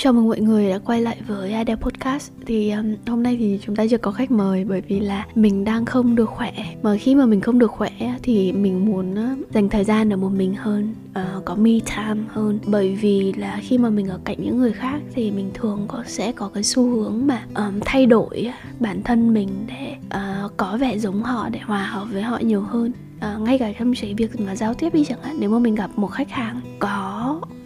chào mừng mọi người đã quay lại với Adele Podcast. Thì um, hôm nay thì chúng ta chưa có khách mời bởi vì là mình đang không được khỏe. Mà khi mà mình không được khỏe thì mình muốn uh, dành thời gian ở một mình hơn uh, Có me time hơn. Bởi vì là khi mà mình ở cạnh những người khác thì mình thường có sẽ có cái xu hướng mà um, thay đổi bản thân mình để uh, có vẻ giống họ để hòa hợp với họ nhiều hơn. Uh, ngay cả trong cái việc mà giao tiếp đi chẳng hạn nếu mà mình gặp một khách hàng có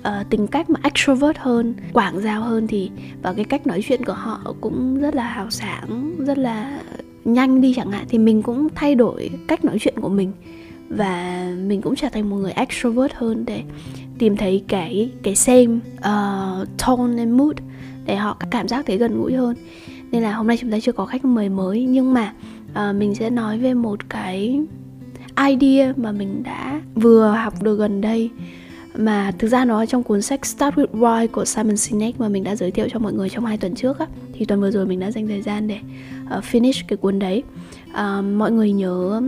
uh, tính cách mà extrovert hơn quảng giao hơn thì và cái cách nói chuyện của họ cũng rất là hào sảng rất là nhanh đi chẳng hạn thì mình cũng thay đổi cách nói chuyện của mình. Và mình cũng trở thành một người extrovert hơn để tìm thấy cái cái same uh, tone and mood để họ cảm giác thấy gần gũi hơn. Nên là hôm nay chúng ta chưa có khách mời mới nhưng mà uh, mình sẽ nói về một cái idea mà mình đã vừa học được gần đây mà thực ra nó ở trong cuốn sách Start with Why của Simon Sinek mà mình đã giới thiệu cho mọi người trong hai tuần trước á thì tuần vừa rồi mình đã dành thời gian để uh, finish cái cuốn đấy. Uh, mọi người nhớ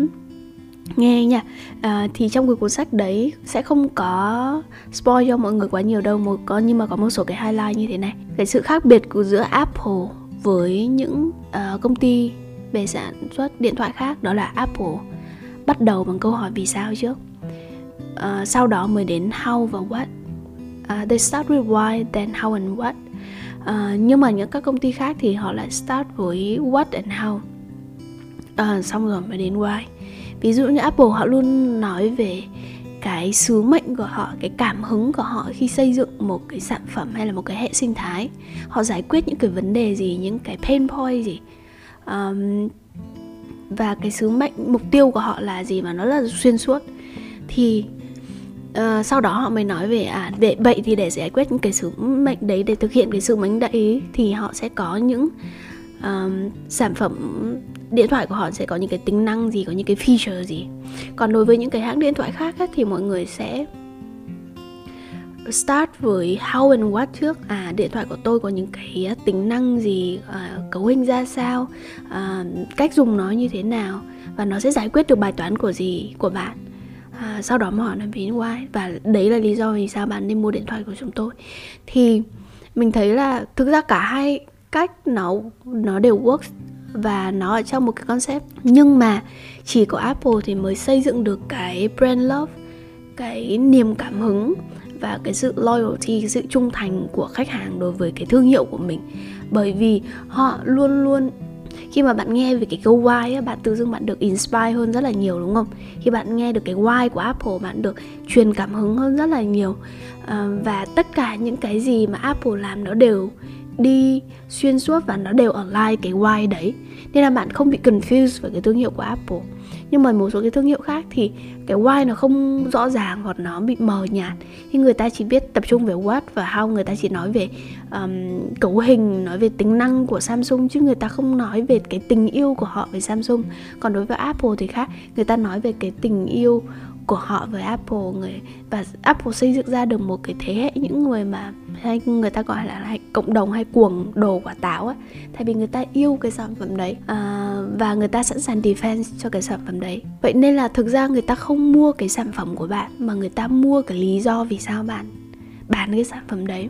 nghe nha. À, thì trong cái cuốn sách đấy sẽ không có spoil cho mọi người quá nhiều đâu một có nhưng mà có một số cái highlight như thế này. Cái sự khác biệt của giữa Apple với những uh, công ty về sản xuất điện thoại khác đó là Apple bắt đầu bằng câu hỏi vì sao trước uh, sau đó mới đến how và what. Uh, they start with why then how and what. Uh, nhưng mà những các công ty khác thì họ lại start với what and how. Uh, xong rồi mới đến why. Ví dụ như Apple họ luôn nói về cái sứ mệnh của họ cái cảm hứng của họ khi xây dựng một cái sản phẩm hay là một cái hệ sinh thái. Họ giải quyết những cái vấn đề gì những cái pain point gì. Um, và cái sứ mệnh mục tiêu của họ là gì mà nó là xuyên suốt. Thì uh, sau đó họ mới nói về à để vậy thì để giải quyết những cái sứ mệnh đấy để thực hiện cái sứ mệnh đấy thì họ sẽ có những um, sản phẩm điện thoại của họ sẽ có những cái tính năng gì có những cái feature gì. Còn đối với những cái hãng điện thoại khác ấy, thì mọi người sẽ start với how and what trước. À điện thoại của tôi có những cái tính năng gì à, cấu hình ra sao à, cách dùng nó như thế nào và nó sẽ giải quyết được bài toán của gì của bạn à, sau đó mà hỏi là vì why? Và đấy là lý do vì sao bạn nên mua điện thoại của chúng tôi. Thì mình thấy là thực ra cả hai cách nó nó đều works và nó ở trong một cái concept. Nhưng mà chỉ có Apple thì mới xây dựng được cái brand love cái niềm cảm hứng và cái sự loyalty cái sự trung thành của khách hàng đối với cái thương hiệu của mình. Bởi vì họ luôn luôn khi mà bạn nghe về cái câu why á, bạn tự dưng bạn được inspire hơn rất là nhiều đúng không? Khi bạn nghe được cái why của apple bạn được truyền cảm hứng hơn rất là nhiều. À, và tất cả những cái gì mà apple làm nó đều đi xuyên suốt và nó đều ở like cái why đấy. Nên là bạn không bị confused với cái thương hiệu của apple nhưng mà một số cái thương hiệu khác thì cái why nó không rõ ràng hoặc nó bị mờ nhạt. Thì người ta chỉ biết tập trung về what và how người ta chỉ nói về um, cấu hình nói về tính năng của samsung chứ người ta không nói về cái tình yêu của họ về samsung. Còn đối với apple thì khác người ta nói về cái tình yêu của họ với Apple người và Apple xây dựng ra được một cái thế hệ những người mà hay người ta gọi là, là cộng đồng hay cuồng đồ quả táo á. Tại vì người ta yêu cái sản phẩm đấy. À, và người ta sẵn sàng defense cho cái sản phẩm đấy. Vậy nên là thực ra người ta không mua cái sản phẩm của bạn mà người ta mua cái lý do vì sao bạn bán cái sản phẩm đấy.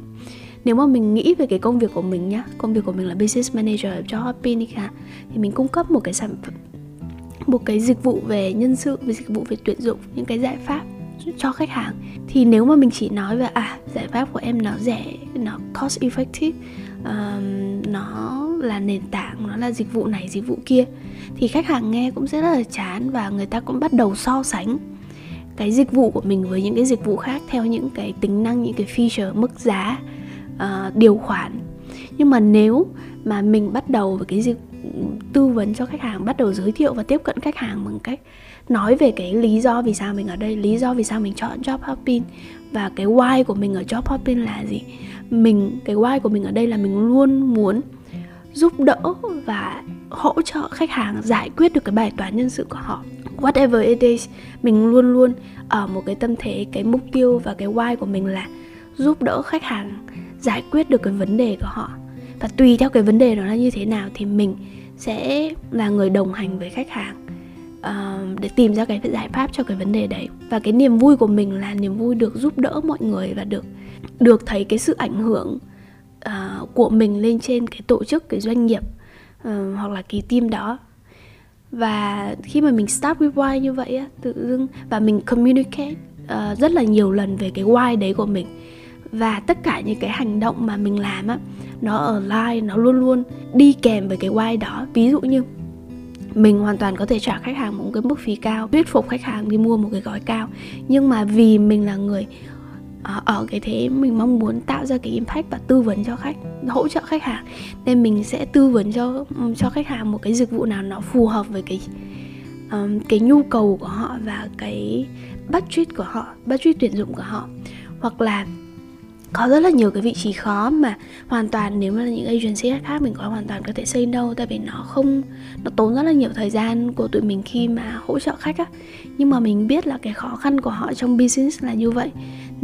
Nếu mà mình nghĩ về cái công việc của mình nhá công việc của mình là business manager cho Hopinica thì mình cung cấp một cái sản phẩm một cái dịch vụ về nhân sự về dịch vụ về tuyển dụng những cái giải pháp cho khách hàng. Thì nếu mà mình chỉ nói về à giải pháp của em nó rẻ nó cost effective um, nó là nền tảng nó là dịch vụ này dịch vụ kia thì khách hàng nghe cũng sẽ rất là chán và người ta cũng bắt đầu so sánh cái dịch vụ của mình với những cái dịch vụ khác theo những cái tính năng những cái feature mức giá uh, điều khoản. Nhưng mà nếu mà mình bắt đầu với cái dịch tư vấn cho khách hàng bắt đầu giới thiệu và tiếp cận khách hàng bằng cách nói về cái lý do vì sao mình ở đây lý do vì sao mình chọn job hopping và cái why của mình ở job hopping là gì mình cái why của mình ở đây là mình luôn muốn giúp đỡ và hỗ trợ khách hàng giải quyết được cái bài toán nhân sự của họ. Whatever it is mình luôn luôn ở một cái tâm thế cái mục tiêu và cái why của mình là giúp đỡ khách hàng giải quyết được cái vấn đề của họ. Và tùy theo cái vấn đề đó là như thế nào thì mình sẽ là người đồng hành với khách hàng uh, để tìm ra cái giải pháp cho cái vấn đề đấy. Và cái niềm vui của mình là niềm vui được giúp đỡ mọi người và được được thấy cái sự ảnh hưởng uh, của mình lên trên cái tổ chức cái doanh nghiệp uh, hoặc là cái team đó. Và khi mà mình start with why như vậy á tự dưng và mình communicate uh, rất là nhiều lần về cái why đấy của mình. Và tất cả những cái hành động mà mình làm á nó ở line nó luôn luôn đi kèm với cái why đó. Ví dụ như mình hoàn toàn có thể trả khách hàng một cái mức phí cao thuyết phục khách hàng đi mua một cái gói cao. Nhưng mà vì mình là người Ờ, ở cái thế mình mong muốn tạo ra cái impact và tư vấn cho khách hỗ trợ khách hàng nên mình sẽ tư vấn cho cho khách hàng một cái dịch vụ nào nó phù hợp với cái um, cái nhu cầu của họ và cái budget của họ budget tuyển dụng của họ. Hoặc là có rất là nhiều cái vị trí khó mà hoàn toàn nếu mà là những agency khác mình có hoàn toàn có thể xây đâu tại vì nó không nó tốn rất là nhiều thời gian của tụi mình khi mà hỗ trợ khách á. Nhưng mà mình biết là cái khó khăn của họ trong business là như vậy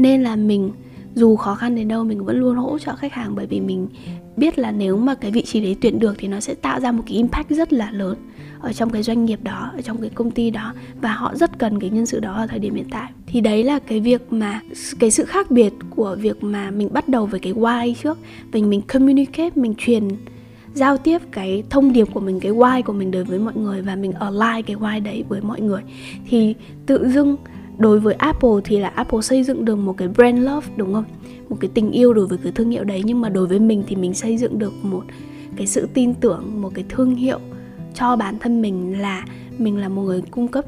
nên là mình, dù khó khăn đến đâu, mình vẫn luôn hỗ trợ khách hàng bởi vì mình biết là nếu mà cái vị trí đấy tuyển được thì nó sẽ tạo ra một cái impact rất là lớn ở trong cái doanh nghiệp đó, ở trong cái công ty đó và họ rất cần cái nhân sự đó ở thời điểm hiện tại. Thì đấy là cái việc mà, cái sự khác biệt của việc mà mình bắt đầu với cái why trước. Mình mình communicate, mình truyền, giao tiếp cái thông điệp của mình, cái why của mình đối với mọi người và mình align cái why đấy với mọi người. Thì tự dưng đối với Apple thì là Apple xây dựng được một cái brand love đúng không? Một cái tình yêu đối với cái thương hiệu đấy. Nhưng mà đối với mình thì mình xây dựng được một cái sự tin tưởng một cái thương hiệu cho bản thân mình là mình là một người cung cấp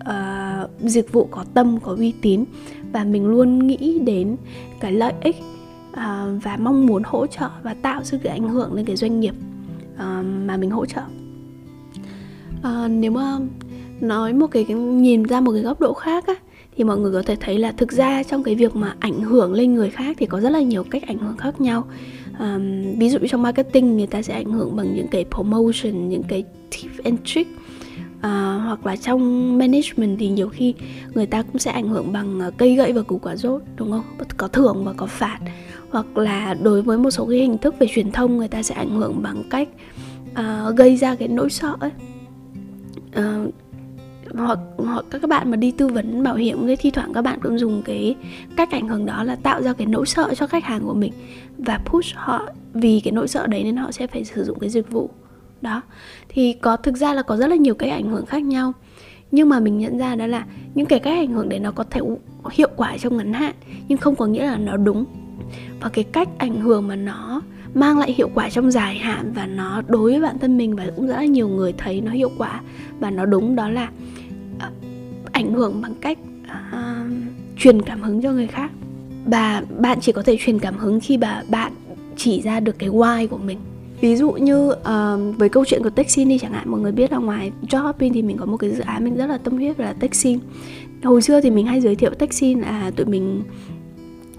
uh, dịch vụ có tâm có uy tín. Và mình luôn nghĩ đến cái lợi ích uh, và mong muốn hỗ trợ và tạo sự cái ảnh hưởng lên cái doanh nghiệp uh, mà mình hỗ trợ. Uh, nếu mà nói một cái nhìn ra một cái góc độ khác á thì mọi người có thể thấy là thực ra trong cái việc mà ảnh hưởng lên người khác thì có rất là nhiều cách ảnh hưởng khác nhau. Um, ví dụ trong marketing người ta sẽ ảnh hưởng bằng những cái promotion những cái tip and trick. Uh, hoặc là trong management thì nhiều khi người ta cũng sẽ ảnh hưởng bằng ờ, cây gậy và củ quả rốt đúng không? Có thưởng và có phạt. Hoặc là đối với một số cái hình thức về truyền thông người ta sẽ ảnh hưởng bằng cách uh, gây ra cái nỗi sợ ấy. Uh, hoặc hoặc các bạn mà đi tư vấn bảo hiểm thì thi thoảng các bạn cũng dùng cái cách ảnh hưởng đó là tạo ra cái nỗi sợ cho khách hàng của mình và push họ, vì cái nỗi sợ đấy nên họ sẽ phải sử dụng cái dịch vụ đó. Thì có, thực ra là có rất là nhiều cái ảnh hưởng khác nhau, nhưng mà mình nhận ra đó là những cái cách ảnh hưởng đấy nó có thể hiệu quả trong ngắn hạn, nhưng không có nghĩa là nó đúng. Và cái cách ảnh hưởng mà nó mang lại hiệu quả trong dài hạn và nó đối với bản thân mình và cũng rất là nhiều người thấy nó hiệu quả và nó đúng đó là ảnh hưởng bằng cách uh, truyền cảm hứng cho người khác. Và bạn chỉ có thể truyền cảm hứng khi mà bạn chỉ ra được cái why của mình. Ví dụ như uh, với câu chuyện của Texin đi chẳng hạn mọi người biết là ngoài job hopping thì mình có một cái dự án mình rất là tâm huyết là Texin hồi xưa thì mình hay giới thiệu Texin là tụi mình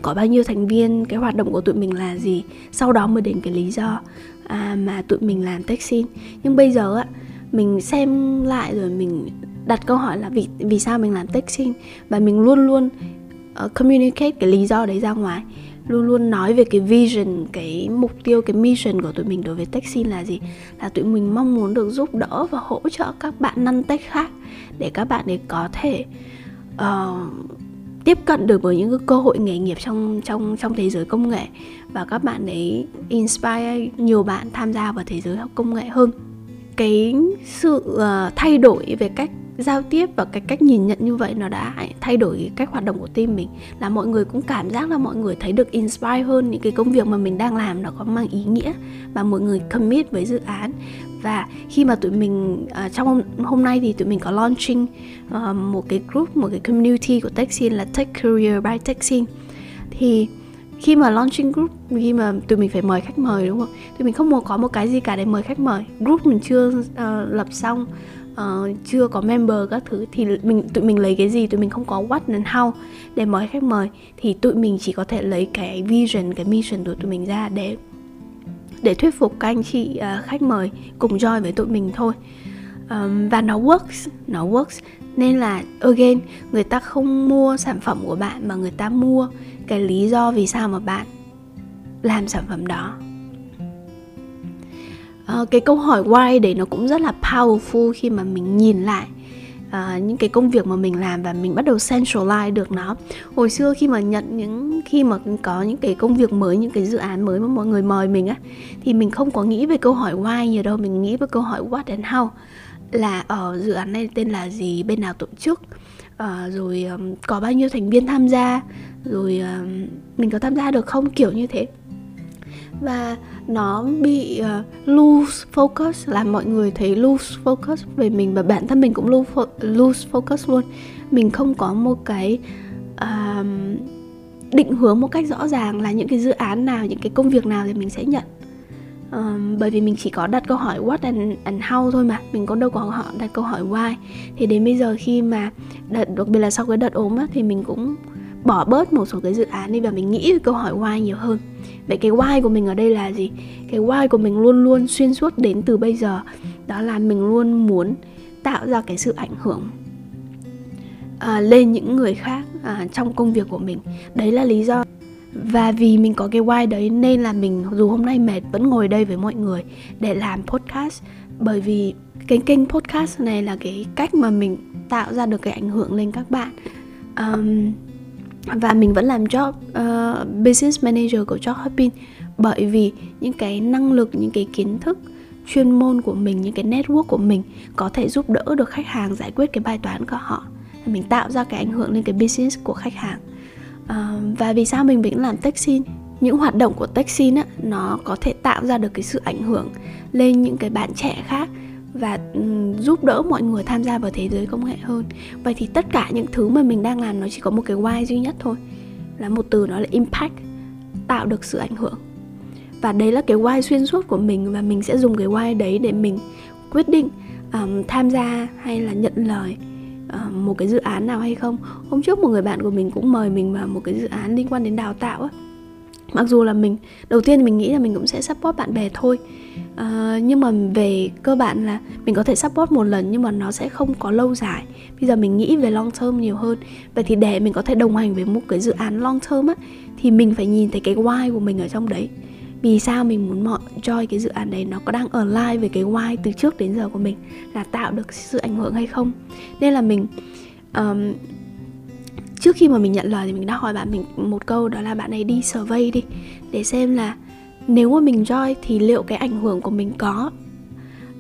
có bao nhiêu thành viên cái hoạt động của tụi mình là gì sau đó mới đến cái lý do à, mà tụi mình làm Texin nhưng bây giờ á mình xem lại rồi mình đặt câu hỏi là vì vì sao mình làm texting? Và mình luôn luôn uh, communicate cái lý do đấy ra ngoài. Luôn luôn nói về cái vision cái mục tiêu cái mission của tụi mình đối với Texin là gì? Là tụi mình mong muốn được giúp đỡ và hỗ trợ các bạn năn tech khác để các bạn ấy có thể uh, tiếp cận được với những cái cơ hội nghề nghiệp trong trong trong thế giới công nghệ và các bạn ấy inspire nhiều bạn tham gia vào thế giới học công nghệ hơn. Cái sự uh, thay đổi về cách giao tiếp và cái cách nhìn nhận như vậy nó đã thay đổi cách hoạt động của team mình là mọi người cũng cảm giác là mọi người thấy được inspire hơn những cái công việc mà mình đang làm nó có mang ý nghĩa và mọi người commit với dự án. Và khi mà tụi mình uh, trong hôm, hôm nay thì tụi mình có launching uh, một cái group một cái community của Texin là Tech Career by Texin thì khi mà launching group khi mà tụi mình phải mời khách mời đúng không? Tụi mình không có một cái gì cả để mời khách mời. Group mình chưa uh, lập xong uh, chưa có member các thứ thì mình tụi mình lấy cái gì? Tụi mình không có what and how để mời khách mời. Thì tụi mình chỉ có thể lấy cái vision cái mission của tụi mình ra để để thuyết phục các anh chị uh, khách mời cùng join với tụi mình thôi. Um, và nó works nó works. Nên là again người ta không mua sản phẩm của bạn mà người ta mua cái lý do vì sao mà bạn làm sản phẩm đó uh, cái câu hỏi why đấy nó cũng rất là powerful khi mà mình nhìn lại uh, những cái công việc mà mình làm và mình bắt đầu centralize được nó. Hồi xưa khi mà nhận những khi mà có những cái công việc mới những cái dự án mới mà mọi người mời mình á thì mình không có nghĩ về câu hỏi why nhiều đâu mình nghĩ về câu hỏi what and how. Là ở uh, dự án này tên là gì bên nào tổ chức uh, rồi um, có bao nhiêu thành viên tham gia rồi uh, mình có tham gia được không? Kiểu như thế và nó bị uh, lose focus làm mọi người thấy lose focus về mình và bản thân mình cũng lose, fo- lose focus luôn. Mình không có một cái uh, định hướng một cách rõ ràng là những cái dự án nào những cái công việc nào thì mình sẽ nhận. Um, bởi vì mình chỉ có đặt câu hỏi what and, and how thôi mà mình có đâu có họ đặt câu hỏi why. Thì đến bây giờ khi mà đợt đặc biệt là sau cái đợt ốm á thì mình cũng bỏ bớt một số cái dự án đi và mình nghĩ về câu hỏi why nhiều hơn. Vậy cái why của mình ở đây là gì? Cái why của mình luôn luôn xuyên suốt đến từ bây giờ đó là mình luôn muốn tạo ra cái sự ảnh hưởng à, lên những người khác à, trong công việc của mình. Đấy là lý do. Và vì mình có cái why đấy nên là mình dù hôm nay mệt vẫn ngồi đây với mọi người để làm podcast. Bởi vì cái kênh podcast này là cái cách mà mình tạo ra được cái ảnh hưởng lên các bạn. Um, Dạ. và mình vẫn làm job uh, business manager của job hopping bởi vì những cái năng lực những cái kiến thức chuyên môn của mình những cái network của mình có thể giúp đỡ được khách hàng giải quyết cái bài toán của họ. Mình tạo ra cái ảnh hưởng lên cái business của khách hàng. Uh, và vì sao mình vẫn làm taxi? Những hoạt động của taxi á nó có thể tạo ra được cái sự ảnh hưởng lên những cái bạn trẻ khác và ừ, giúp đỡ mọi người tham gia vào thế giới công nghệ hơn. Vậy thì tất cả những thứ mà mình đang làm nó chỉ có một cái why duy nhất thôi là một từ nó là impact tạo được sự ảnh hưởng. Và đấy là cái why xuyên suốt của mình và mình sẽ dùng cái why đấy để mình quyết định um, tham gia hay là nhận lời uh, một cái dự án nào hay không. Hôm trước một người bạn của mình cũng mời mình vào một cái dự án liên quan đến đào tạo á mặc dù là mình đầu tiên mình nghĩ là mình cũng sẽ support bạn bè thôi. Uh, nhưng mà về cơ bản là mình có thể support một lần nhưng mà nó sẽ không có lâu dài. Bây giờ mình nghĩ về long term nhiều hơn. Vậy thì để mình có thể đồng hành với một cái dự án long term á thì mình phải nhìn thấy cái why của mình ở trong đấy. Vì sao mình muốn mọi join cái dự án đấy nó có đang ở live về cái why từ trước đến giờ của mình? Là tạo được sự ảnh hưởng hay không? Nên là mình um, trước khi mà mình nhận lời thì mình đã hỏi bạn mình một câu, đó là bạn ấy đi survey đi, để xem là nếu mà mình join thì liệu cái ảnh hưởng của mình có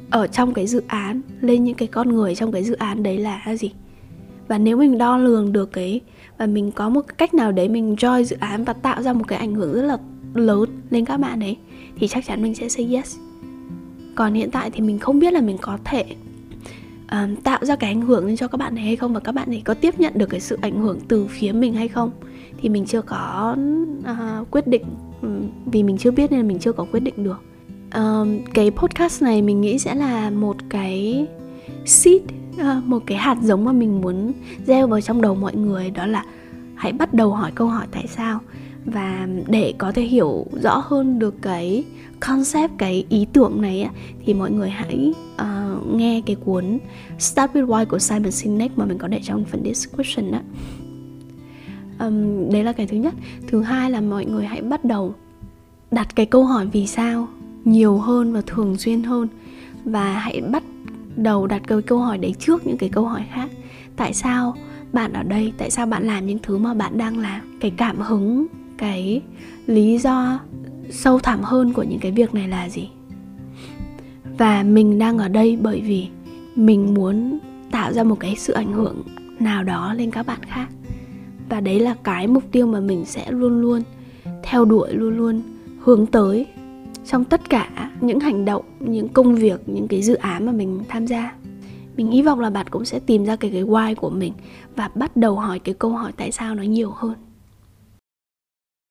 ở trong cái dự án, lên những cái con người trong cái dự án đấy là gì? Và nếu mình đo lường được cái, và mình có một cách nào đấy mình join dự án và tạo ra một cái ảnh hưởng rất là lớn lên các bạn ấy, thì chắc chắn mình sẽ say yes. Còn hiện tại thì mình không biết là mình có thể um, tạo ra cái ảnh hưởng lên cho các bạn này hay không? Và các bạn ấy có tiếp nhận được cái sự ảnh hưởng từ phía mình hay không? Thì mình chưa có uh, quyết định um, vì mình chưa biết nên mình chưa có quyết định được. Um, cái podcast này mình nghĩ sẽ là một cái seed uh, một cái hạt giống mà mình muốn gieo vào trong đầu mọi người đó là hãy bắt đầu hỏi câu hỏi tại sao. Và để có thể hiểu rõ hơn được cái concept cái ý tưởng này thì mọi người hãy ờ, uh, nghe cái cuốn Start with Why của Simon Sinek mà mình có để trong phần description đó um, đấy là cái thứ nhất. Thứ hai là mọi người hãy bắt đầu đặt cái câu hỏi vì sao nhiều hơn và thường xuyên hơn và hãy bắt đầu đặt cái câu hỏi đấy trước những cái câu hỏi khác. Tại sao bạn ở đây tại sao bạn làm những thứ mà bạn đang làm cái cảm hứng cái lý do sâu thẳm hơn của những cái việc này là gì? Và mình đang ở đây bởi vì mình muốn tạo ra một cái sự ảnh hưởng nào đó lên các bạn khác. Và đấy là cái mục tiêu mà mình sẽ luôn luôn theo đuổi, luôn luôn hướng tới trong tất cả những hành động, những công việc, những cái dự án mà mình tham gia. Mình hy vọng là bạn cũng sẽ tìm ra cái cái why của mình và bắt đầu hỏi cái câu hỏi tại sao nó nhiều hơn.